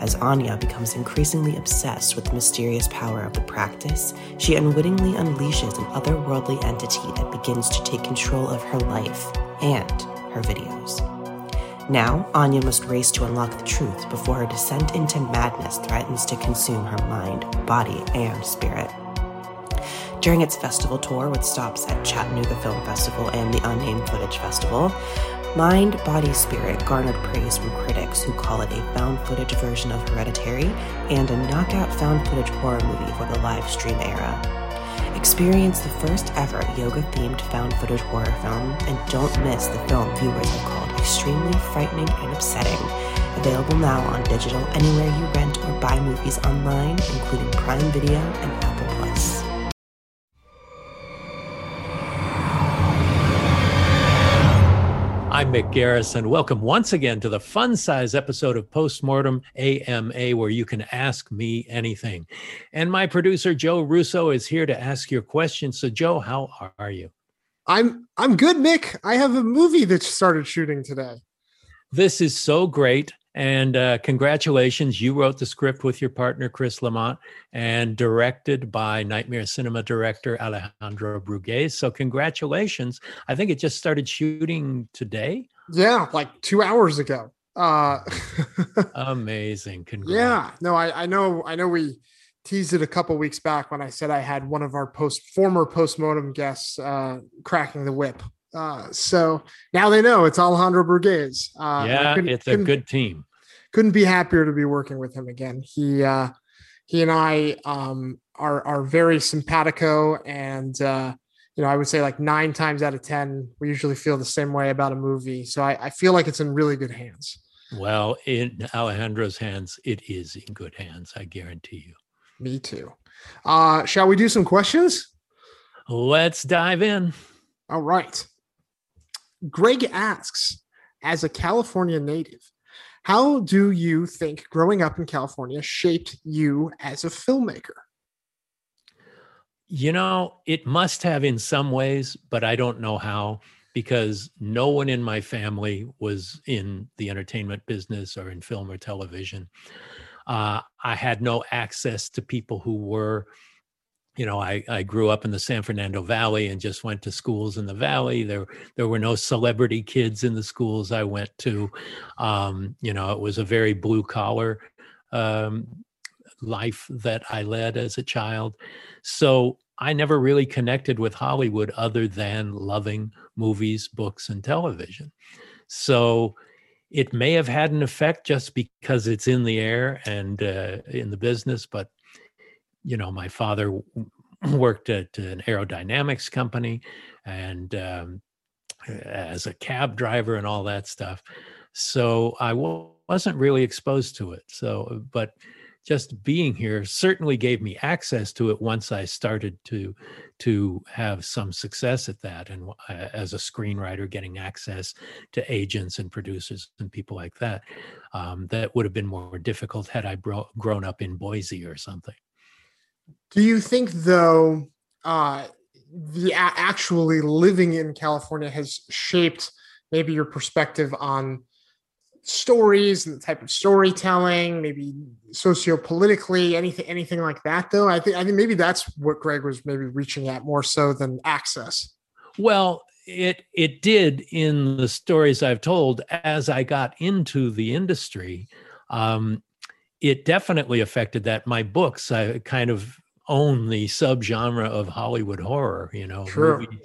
As Anya becomes increasingly obsessed with the mysterious power of the practice, she unwittingly unleashes an otherworldly entity that begins to take control of her life and her videos. Now, Anya must race to unlock the truth before her descent into madness threatens to consume her mind, body, and spirit. During its festival tour with stops at Chattanooga Film Festival and the Unnamed Footage Festival, Mind, Body, Spirit garnered praise from critics who call it a found footage version of Hereditary and a knockout found footage horror movie for the live stream era. Experience the first ever yoga themed found footage horror film and don't miss the film viewers have called extremely frightening and upsetting. Available now on digital anywhere you rent or buy movies online, including Prime Video and Apple I'm Mick Garris. Welcome once again to the fun size episode of Postmortem AMA, where you can ask me anything. And my producer, Joe Russo, is here to ask your questions. So, Joe, how are you? I'm I'm good, Mick. I have a movie that started shooting today. This is so great. And uh, congratulations, you wrote the script with your partner, Chris LaMartina, and directed by Nightmare Cinema director Alejandro Brugués. So, congratulations. I think it just started shooting today. Yeah, like two hours ago. Uh, Amazing. Congrats. Yeah, no, I, I know, I know we teased it a couple weeks back when I said I had one of our post former postmortem guests uh, cracking the whip uh, so now they know it's Alejandro Brugués. Uh, yeah, it's a good team. Couldn't be happier to be working with him again. He uh, he and I um, are are very simpatico, and uh, you know I would say like nine times out of ten we usually feel the same way about a movie. So I, I feel like it's in really good hands. Well, in Alejandro's hands, it is in good hands. I guarantee you. Me too. Uh, shall we do some questions? Let's dive in. All right. Greg asks, as a California native, how do you think growing up in California shaped you as a filmmaker? You know, it must have in some ways, but I don't know how because no one in my family was in the entertainment business or in film or television. Uh, I had no access to people who were you know, I, I grew up in the San Fernando Valley and just went to schools in the valley. There there were no celebrity kids in the schools I went to. Um, you know, it was a very blue collar um, life that I led as a child. So I never really connected with Hollywood other than loving movies, books, and television. So it may have had an effect just because it's in the air and uh, in the business, but you know, my father worked at an aerodynamics company and um, as a cab driver and all that stuff. So I w- wasn't really exposed to it. So, but just being here certainly gave me access to it once I started to to have some success at that, and uh, as a screenwriter, getting access to agents and producers and people like that. Um, that would have been more difficult had I bro- grown up in Boise or something. Do you think, though, uh, the actually living in California has shaped maybe your perspective on stories and the type of storytelling, maybe socio-politically, anything, anything like that? Though I think I think maybe that's what Greg was maybe reaching at more so than access. Well, it it did in the stories I've told as I got into the industry. Um, it definitely affected that. My books, I kind of own the subgenre of Hollywood horror, you know, sure. movie,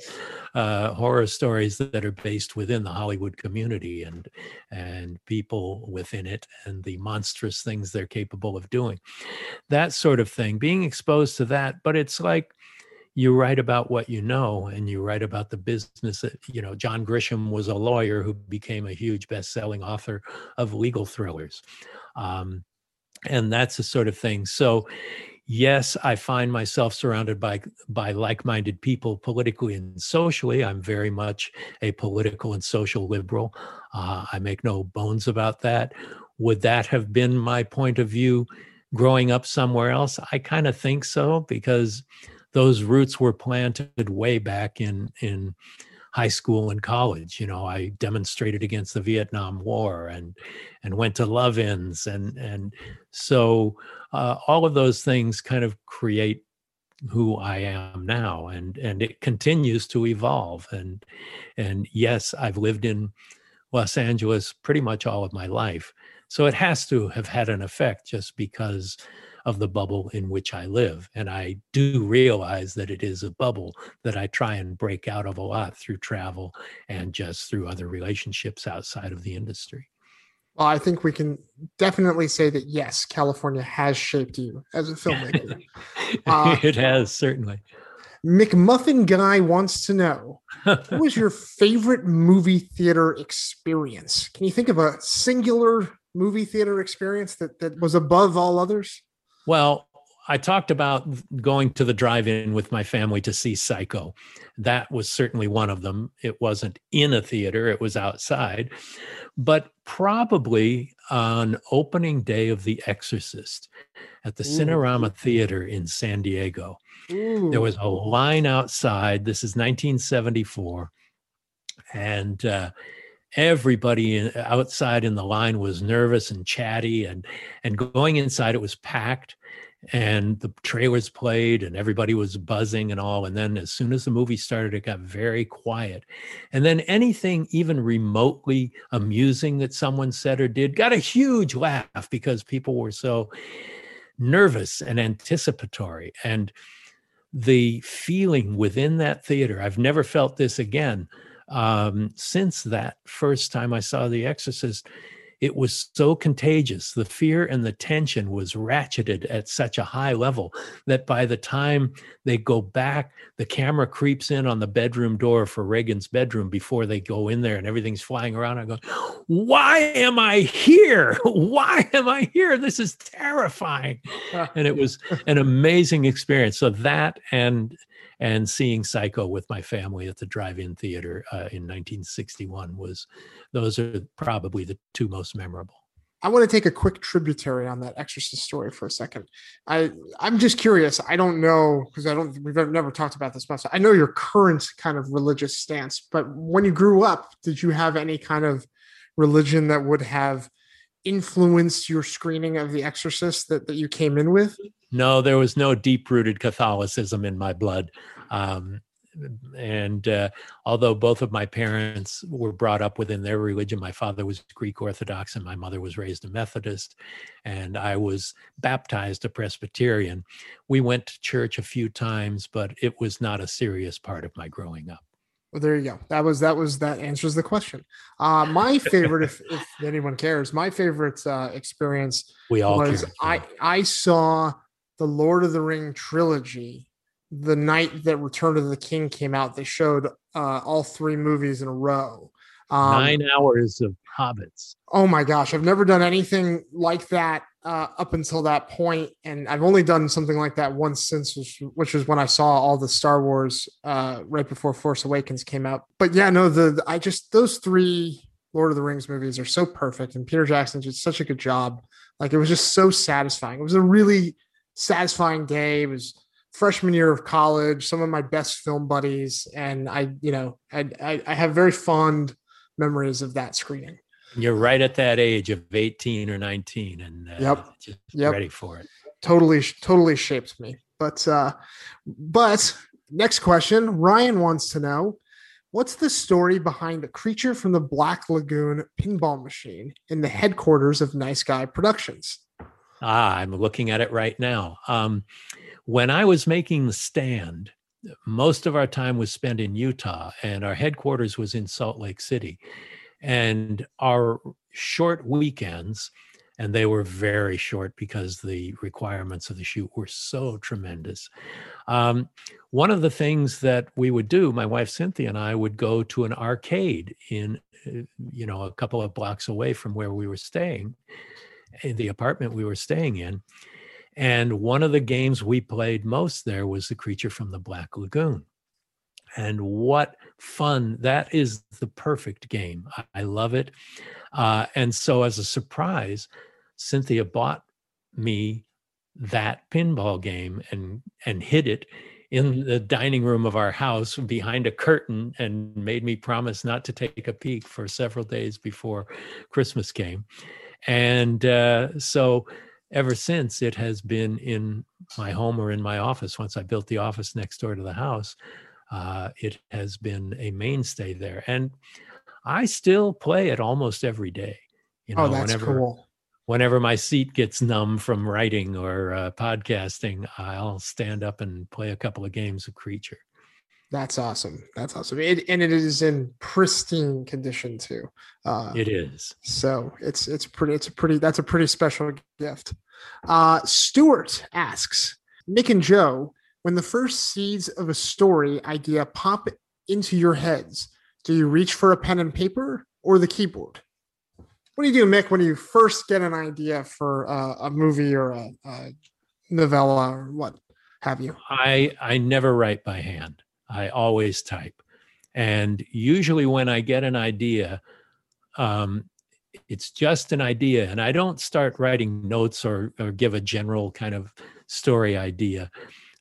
uh, horror stories that are based within the Hollywood community and and people within it and the monstrous things they're capable of doing. That sort of thing, being exposed to that, but it's like you write about what you know and you write about the business that you know john grisham was a lawyer who became a huge best-selling author of legal thrillers um, and that's the sort of thing. So yes i find myself surrounded by by like-minded people politically and socially. I'm very much a political and social liberal. Uh, i make no bones about that. Would that have been my point of view growing up somewhere else? I kind of think so because those roots were planted way back in in high school and college. You know, I demonstrated against the Vietnam War and and went to love-ins and and so uh, all of those things kind of create who I am now, and and it continues to evolve. And and yes, I've lived in Los Angeles pretty much all of my life, so it has to have had an effect just because of the bubble in which I live. And I do realize that it is a bubble that I try and break out of a lot through travel and just through other relationships outside of the industry. Well, I think we can definitely say that yes, California has shaped you as a filmmaker. uh, it has certainly. McMuffin Guy wants to know what was your favorite movie theater experience? Can you think of a singular movie theater experience that, that was above all others? Well, I talked about going to the drive in with my family to see Psycho. That was certainly one of them. It wasn't in a theater, it was outside. But probably on opening day of The Exorcist at the Ooh. Cinerama Theater in San Diego, Ooh. there was a line outside. This is 1974. And, uh, everybody outside in the line was nervous and chatty and and going inside it was packed and the trailers played and everybody was buzzing and all and then as soon as the movie started it got very quiet. And then anything even remotely amusing that someone said or did got a huge laugh because people were so nervous and anticipatory. And the feeling within that theater i've never felt this again um, since that first time I saw The Exorcist, it was so contagious. The fear and the tension was ratcheted at such a high level that by the time they go back, the camera creeps in on the bedroom door for Regan's bedroom before they go in there and everything's flying around. I go, Why am I here? Why am I here? This is terrifying. and it was an amazing experience. So that and and seeing Psycho with my family at the drive-in theater uh, in 1961 was those are probably the two most memorable. I want to take a quick tributary on that Exorcist story for a second. I I'm just curious. I don't know because I don't we've never talked about this much. I know your current kind of religious stance, but when you grew up, did you have any kind of religion that would have influenced your screening of The Exorcist that, that you came in with? No, there was no deep rooted Catholicism in my blood. Um, and uh, although both of my parents were brought up within their religion, my father was Greek Orthodox and my mother was raised a Methodist, and I was baptized a Presbyterian. We went to church a few times, but it was not a serious part of my growing up. Well, there you go. That was that was that answers the question. Uh, my favorite, if, if anyone cares, my favorite uh, experience we all was care, I I saw the Lord of the Ring trilogy the night that Return of the King came out. They showed uh, all three movies in a row. Um, Nine hours of hobbits. Oh my gosh, I've never done anything like that uh, up until that point, and I've only done something like that once since, which, which was when I saw all the Star Wars uh, right before Force Awakens came out. But yeah, no, the, the I just those three Lord of the Rings movies are so perfect, and Peter Jackson did such a good job. Like it was just so satisfying. It was a really satisfying day. It was freshman year of college, some of my best film buddies, and I, you know, I, I, I have very fond memories of that screening. You're right at that age of 18 or 19 and uh, yep. just yep. ready for it. Totally, totally shaped me. But, uh, but next question, Ryan wants to know, what's the story behind the creature from the Black Lagoon pinball machine in the headquarters of Nice Guy Productions? Ah, I'm looking at it right now. Um, when I was making the stand, most of our time was spent in Utah, and our headquarters was in Salt Lake City. And our short weekends and they were very short because the requirements of the shoot were so tremendous. Um, one of the things that we would do, my wife Cynthia and I would go to an arcade in, uh, you know, a couple of blocks away from where we were staying, in the apartment we were staying in. And one of the games we played most there was The Creature from the Black Lagoon. And what fun! That is the perfect game. I, I love it. Uh, and so, as a surprise, Cynthia bought me that pinball game and and hid it in the dining room of our house behind a curtain and made me promise not to take a peek for several days before Christmas came. And uh, so ever since, it has been in my home or in my office. Once I built the office next door to the house, uh, it has been a mainstay there. And I still play it almost every day. You oh, know, oh, that's whenever, cool. Whenever my seat gets numb from writing or uh, podcasting, I'll stand up and play a couple of games of Creature. That's awesome. That's awesome. It, and it is in pristine condition too. Uh, it is. So it's it's pretty. It's a pretty. That's a pretty special gift. Uh, Stuart asks Mick and Joe, when the first seeds of a story idea pop into your heads, do you reach for a pen and paper or the keyboard? What do you do, Mick, when you first get an idea for uh, a movie or a, a novella or what have you? I I never write by hand. I always type. And usually when I get an idea, um, it's just an idea. And I don't start writing notes or, or give a general kind of story idea.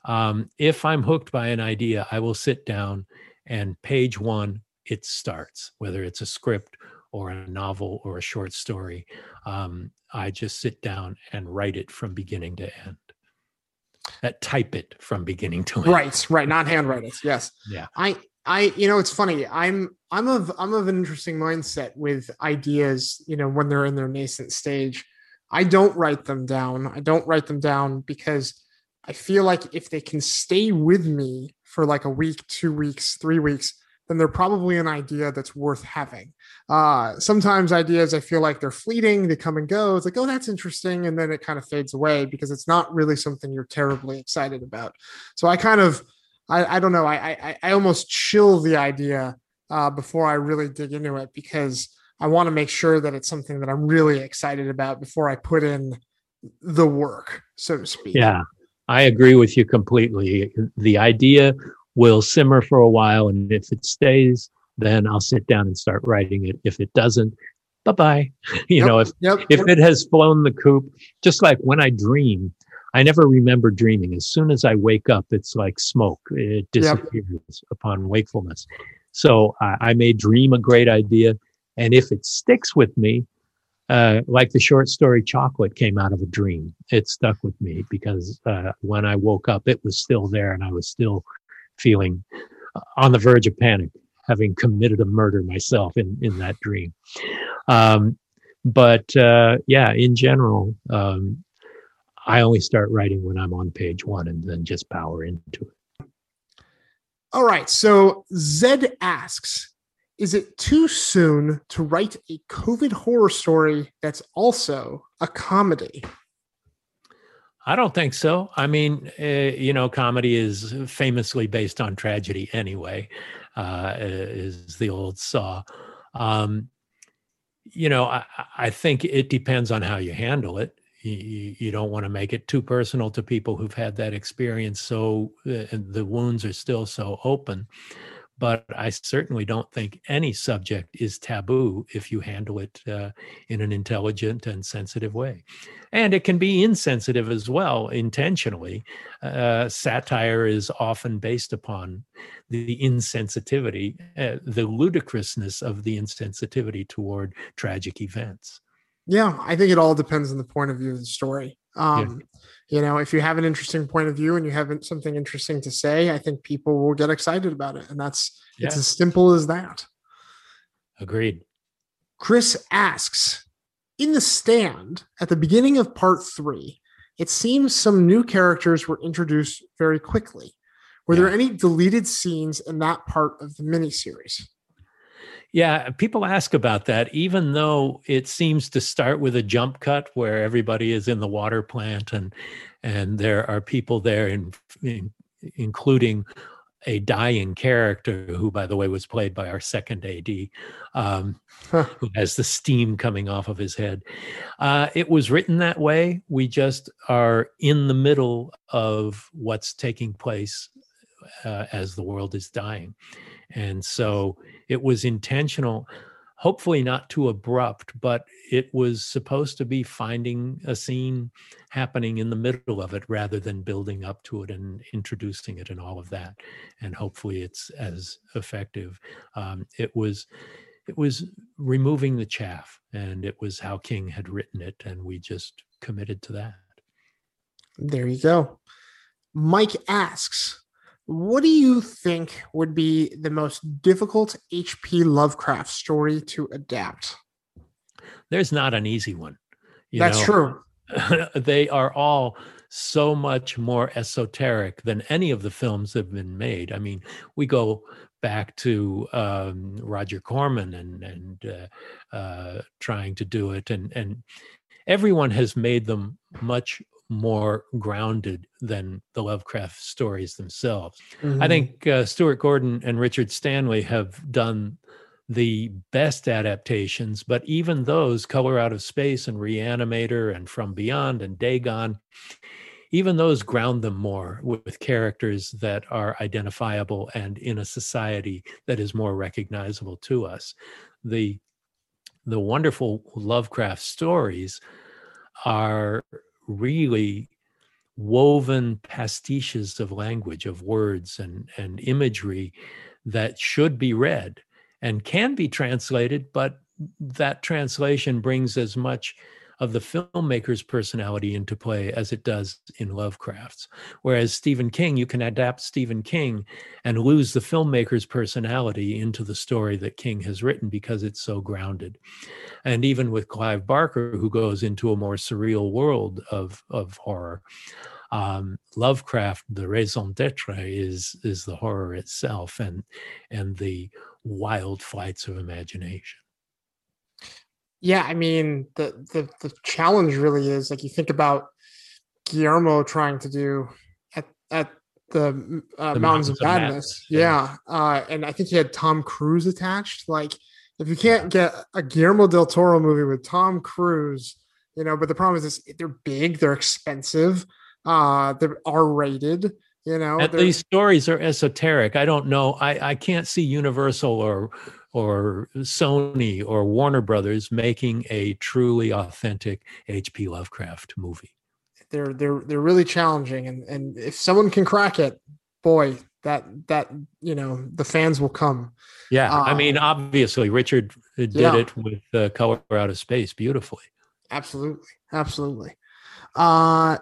Um, if I'm hooked by an idea, I will sit down and page one, it starts, whether it's a script or a novel or a short story. Um, I just sit down and write it from beginning to end that type it from beginning to end. Right, right, not handwrite it. Yes. Yeah. I I you know it's funny. I'm I'm of I'm of an interesting mindset with ideas, you know, when they're in their nascent stage. I don't write them down. I don't write them down because I feel like if they can stay with me for like a week, two weeks, three weeks, then they're probably an idea that's worth having. Uh, sometimes ideas I feel like they're fleeting, they come and go. It's like, oh, that's interesting, and then it kind of fades away because it's not really something you're terribly excited about. So I kind of, I, I don't know, I, I, I almost chill the idea uh, before I really dig into it because I want to make sure that it's something that I'm really excited about before I put in the work, so to speak. Yeah, I agree with you completely. The idea will simmer for a while. And if it stays, then I'll sit down and start writing it. If it doesn't, bye bye. You yep, know, if, yep, if yep. it has flown the coop, just like when I dream, I never remember dreaming. As soon as I wake up, it's like smoke. It disappears upon wakefulness. So I, I may dream a great idea. And if it sticks with me, uh, like the short story Chocolate came out of a dream. It stuck with me because uh, when I woke up, it was still there and I was still feeling on the verge of panic, having committed a murder myself in, in that dream. Um, but uh, yeah, in general, um, I only start writing when I'm on page one and then just power into it. All right. So Zed asks Is it too soon to write a COVID horror story that's also a comedy? I don't think so. I mean, uh, you know, comedy is famously based on tragedy anyway, uh, is the old saw. Um, you know, I, I, think it depends on how you handle it. You, you don't want to make it too personal to people who've had that experience. So uh, the wounds are still so open but I certainly don't think any subject is taboo if you handle it uh, in an intelligent and sensitive way. And it can be insensitive as well, intentionally. Uh, satire is often based upon the insensitivity, uh, the ludicrousness of the insensitivity toward tragic events. Yeah, I think it all depends on the point of view of the story. Um, yeah you know if you have an interesting point of view and you have something interesting to say i think people will get excited about it. And that's yeah. it's as simple as that. Agreed. Chris asks in the stand at the beginning of part three it seems some new characters were introduced very quickly. Were yeah. there any deleted scenes in that part of the miniseries Yeah, people ask about that, even though it seems to start with a jump cut where everybody is in the water plant and and there are people there, in, in, including a dying character who, by the way, was played by our second AD, um, huh. who has the steam coming off of his head. Uh, it was written that way. We just are in the middle of what's taking place uh, as the world is dying. And so it was intentional, hopefully not too abrupt, but it was supposed to be finding a scene happening in the middle of it rather than building up to it and introducing it and all of that. And hopefully it's as effective. Um, it was it was removing the chaff and it was how king had written it and we just committed to that there you go mike asks what do you think would be the most difficult H.P. Lovecraft story to adapt? There's not an easy one. That's know? true. they are all so much more esoteric than any of the films that have been made. I mean, we go back to um, Roger Corman and and uh, uh, trying to do it, and and everyone has made them much more grounded than the Lovecraft stories themselves. Mm-hmm. I think uh, Stuart Gordon and Richard Stanley have done the best adaptations, but even those, Color Out of Space and Reanimator and From Beyond and Dagon, even those ground them more with characters that are identifiable and in a society that is more recognizable to us. The the wonderful Lovecraft stories are really woven pastiches of language, of words and, and imagery that should be read and can be translated, but that translation brings as much of the filmmaker's personality into play as it does in Lovecraft's. Whereas Stephen King, you can adapt Stephen King and lose the filmmaker's personality into the story that King has written because it's so grounded. And even with Clive Barker, who goes into a more surreal world of, of horror, um, Lovecraft, the raison d'etre is is the horror itself and and the wild flights of imagination. Yeah, I mean the the the challenge really is like you think about Guillermo trying to do at at the, uh, the Mountains, Mountains, of Madness. Madness. Yeah, yeah. Uh, and I think he had Tom Cruise attached. Like, if you can't get a Guillermo del Toro movie with Tom Cruise, you know, but the problem is this, they're big, they're expensive, uh, they're R rated. You know, these stories are esoteric. I don't know. I I can't see Universal or or Sony or Warner Brothers making a truly authentic H.P. Lovecraft movie. They're they're they're really challenging, and and if someone can crack it, boy, that that you know the fans will come. Yeah, uh, I mean, obviously Richard did yeah. it with uh, Color Out of Space beautifully. Absolutely, absolutely. Uh,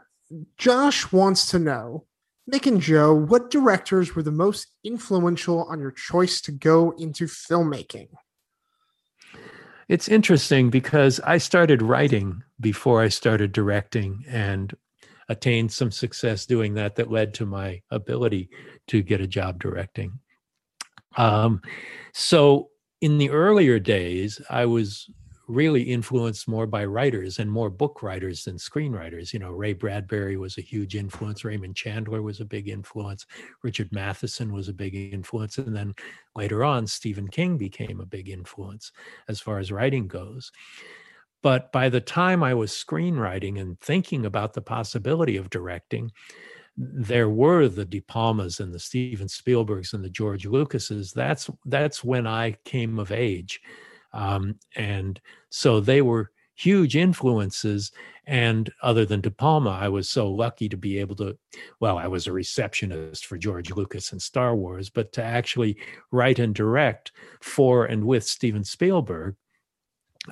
Josh wants to know Mick and Joe, what directors were the most influential on your choice to go into filmmaking? It's interesting because I started writing before I started directing and attained some success doing that that led to my ability to get a job directing. Um, so in the earlier days, I was really influenced more by writers and more book writers than screenwriters. You know, Ray Bradbury was a huge influence. Raymond Chandler was a big influence. Richard Matheson was a big influence. And then later on, Stephen King became a big influence as far as writing goes. But by the time I was screenwriting and thinking about the possibility of directing, there were the De Palmas and the Steven Spielbergs and the George Lucases. That's that's when I came of age um, and so they were huge influences. And other than De Palma, I was so lucky to be able to, well, I was a receptionist for George Lucas and Star Wars, but to actually write and direct for and with Steven Spielberg.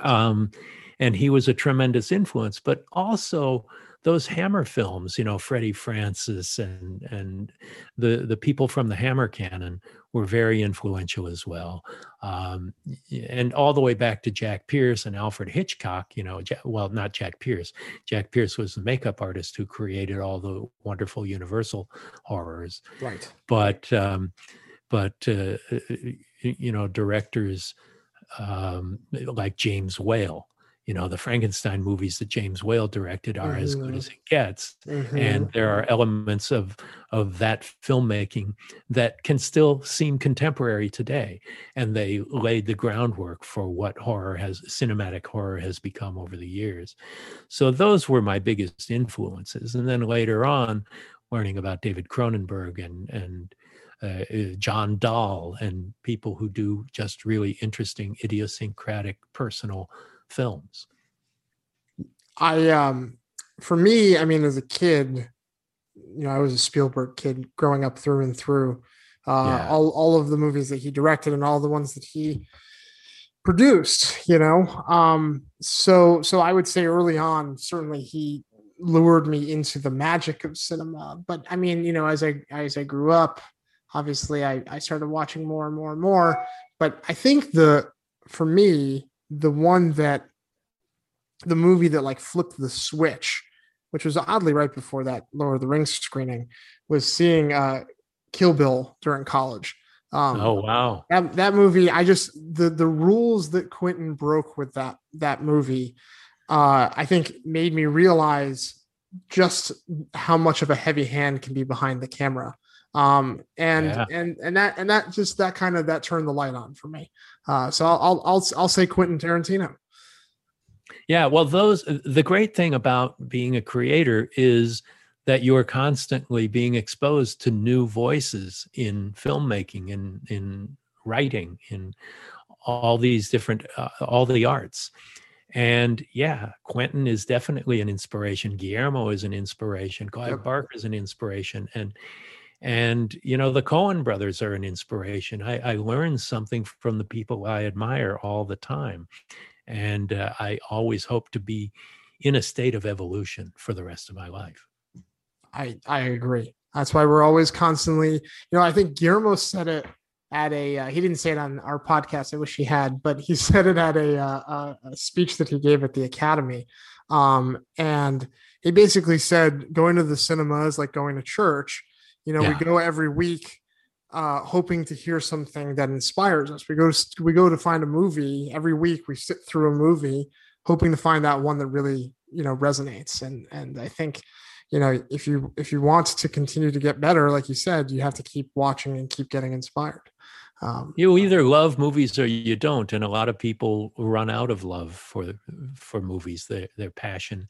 Um, and he was a tremendous influence, but also those Hammer films, you know, Freddie Francis and and the the people from the Hammer canon were very influential as well, um, and all the way back to Jack Pierce and Alfred Hitchcock. You know, well, not Jack Pierce. Jack Pierce was the makeup artist who created all the wonderful Universal horrors. Right. But um, but uh, you know, directors um, like James Whale. You know, the Frankenstein movies that James Whale directed are mm-hmm. as good mm-hmm. as it gets, mm-hmm. and there are elements of of that filmmaking that can still seem contemporary today, and they laid the groundwork for what horror has cinematic horror has become over the years. So those were my biggest influences, and then later on, learning about David Cronenberg and and uh, uh, John Dahl and people who do just really interesting, idiosyncratic, personal films. I, um, for me, I mean, as a kid, you know, I was a Spielberg kid growing up through and through. Uh, yeah. all all of the movies that he directed and all the ones that he produced, you know. Um, so so I would say early on, certainly he lured me into the magic of cinema. But I mean, you know, as I as I grew up, obviously I, I started watching more and more and more. But I think the for me, the one that the movie that like flipped the switch, which was oddly right before that Lord of the Rings screening, was seeing uh Kill Bill during college. Um, oh wow! That, that movie, I just the the rules that Quentin broke with that that movie, uh, I think made me realize just how much of a heavy hand can be behind the camera um and yeah. and and that and that just that kind of that turned the light on for me. Uh so i'll i'll i'll, I'll say quentin tarantino. Yeah well those the great thing about being a creator is that you're constantly being exposed to new voices in filmmaking in in writing in all these different uh, all the arts. And yeah quentin is definitely an inspiration. Guillermo is an inspiration. Clive yep. barker is an inspiration. And and, you know, the Coen brothers are an inspiration. I, I learn something from the people I admire all the time. And uh, I always hope to be in a state of evolution for the rest of my life. I, I agree. That's why we're always constantly, you know, I think Guillermo said it at a, uh, he didn't say it on our podcast. I wish he had, but he said it at a, uh, a speech that he gave at the Academy. Um, and he basically said going to the cinema is like going to church you know, yeah. we go every week uh, hoping to hear something that inspires us. We go to, we go to find a movie every week. We sit through a movie hoping to find that one that really you know resonates. And and I think you know if you if you want to continue to get better, like you said, you have to keep watching and keep getting inspired. Um, you either love movies or you don't, and a lot of people run out of love for for movies. Their their passion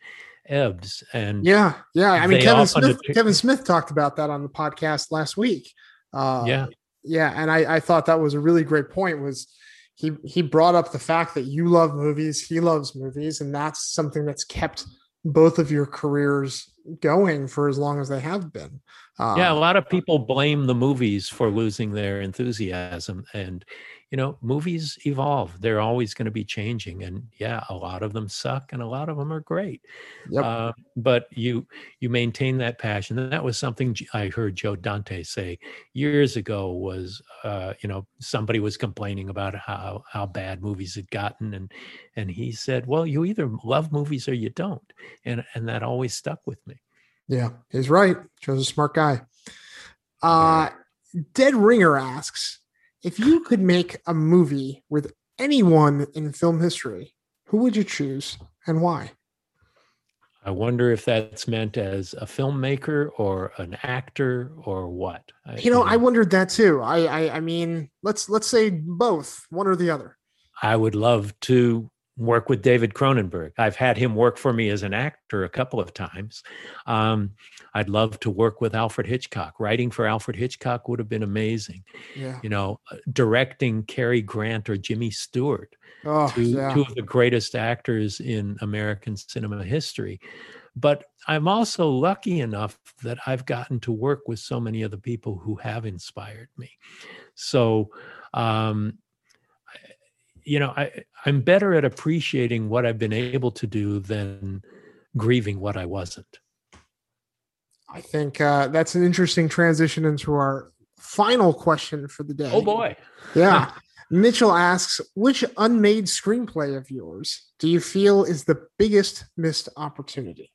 ebbs, and yeah, yeah. I mean, Kevin Smith. Kevin Smith talked about that on the podcast last week. Uh, yeah, yeah, and I, I thought that was a really great point. Was he he brought up the fact that you love movies, he loves movies, and that's something that's kept both of your careers going for as long as they have been. Um, yeah, a lot of people blame the movies for losing their enthusiasm, and you know, movies evolve. They're always going to be changing, and yeah, a lot of them suck, and a lot of them are great. Yep. Uh, but you you maintain that passion. And that was something I heard Joe Dante say years ago. Was uh, you know somebody was complaining about how how bad movies had gotten, and and he said, well, you either love movies or you don't, and and that always stuck with me. Yeah, he's right. Joe's a smart guy. Uh, Dead Ringer asks if you could make a movie with anyone in film history, who would you choose and why? I wonder if that's meant as a filmmaker or an actor or what. you know, I wondered that too. I, I, I mean, let's let's say both, one or the other. I would love to work with David Cronenberg. I've had him work for me as an actor a couple of times. Um, I'd love to work with Alfred Hitchcock. Writing for Alfred Hitchcock would have been amazing. Yeah. You know, uh, directing Cary Grant or Jimmy Stewart, oh, two, yeah. two of the greatest actors in American cinema history. But I'm also lucky enough that I've gotten to work with so many of the people who have inspired me. So, um, you know, I, I'm better at appreciating what I've been able to do than grieving what I wasn't. I think uh, that's an interesting transition into our final question for the day. Oh boy. Yeah. Mitchell asks, which unmade screenplay of yours do you feel is the biggest missed opportunity?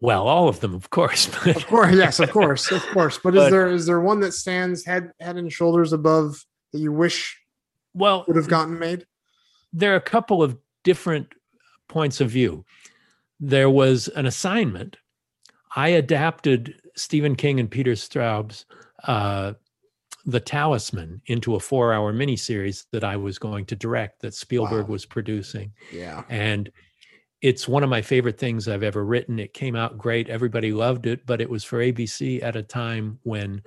Well, all of them, of course. of course, yes, of course, of course. But, but is there is there one that stands head head and shoulders above that you wish well would have gotten made? There are a couple of different points of view. There was an assignment. I adapted Stephen King and Peter Straub's uh, The Talisman into a four hour miniseries that I was going to direct that Spielberg wow. was producing. Yeah. And it's one of my favorite things I've ever written. It came out great. Everybody loved it, but it was for ABC at a time when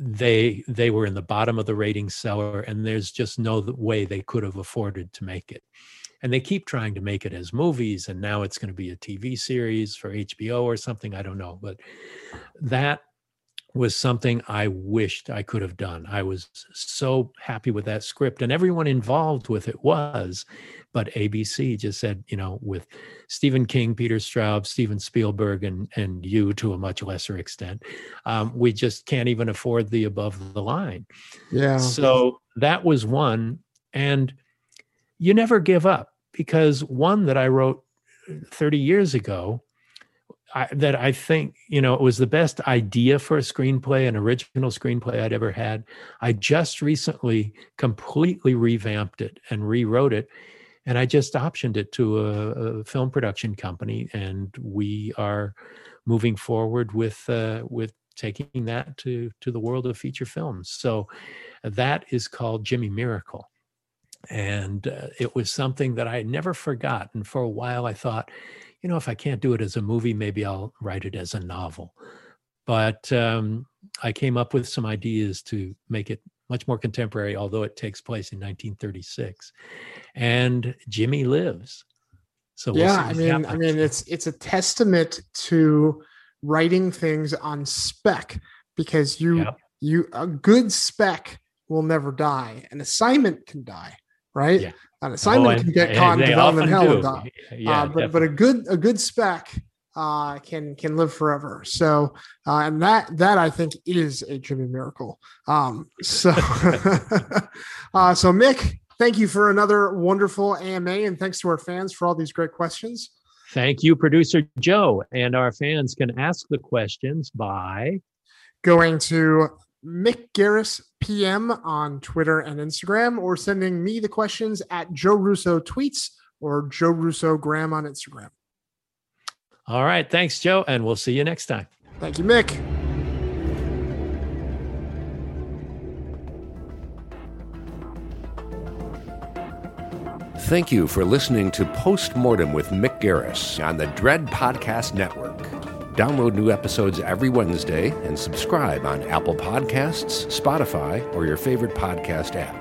they they were in the bottom of the rating cellar and there's just no way they could have afforded to make it. And they keep trying to make it as movies and now it's going to be a tv series for hbo or something i don't know but that was something i wished i could have done. I was so happy with that script and everyone involved with it was but abc just said you know with stephen king peter straub steven spielberg and and you to a much lesser extent um, we just can't even afford the above the line. Yeah. So that was one and you never give up because one that I wrote 30 years ago I, that I think, you know, it was the best idea for a screenplay, an original screenplay I'd ever had. I just recently completely revamped it and rewrote it. And I just optioned it to a, a film production company. And we are moving forward with, uh, with taking that to, to the world of feature films. So that is called Jimmy Miracle and uh, it was something that I never forgot. And For a while, I thought, you know, if I can't do it as a movie, maybe I'll write it as a novel. But um, I came up with some ideas to make it much more contemporary, although it takes place in 1936. And Jimmy lives. So we'll yeah, I mean, happens. I mean, it's it's a testament to writing things on spec because you yep. you a good spec will never die. An assignment can die right? Yeah. An assignment oh, can get caught in development hell and die. Yeah, uh, but but a good a good spec uh, can can live forever. So uh, and that that I think is a Jimmy miracle. Um, so uh, so Mick, thank you for another wonderful AMA, and thanks to our fans for all these great questions. Thank you, producer Joe, and our fans can ask the questions by going to Mick Garris PM on Twitter and Instagram, or sending me the questions at Joe Russo tweets or Joe Russo Graham on Instagram. All right. Thanks, Joe. And we'll see you next time. Thank you, Mick. Thank you for listening to Postmortem with Mick Garris on the Dread Podcast Network. Download new episodes every Wednesday and subscribe on Apple Podcasts, Spotify, or your favorite podcast app.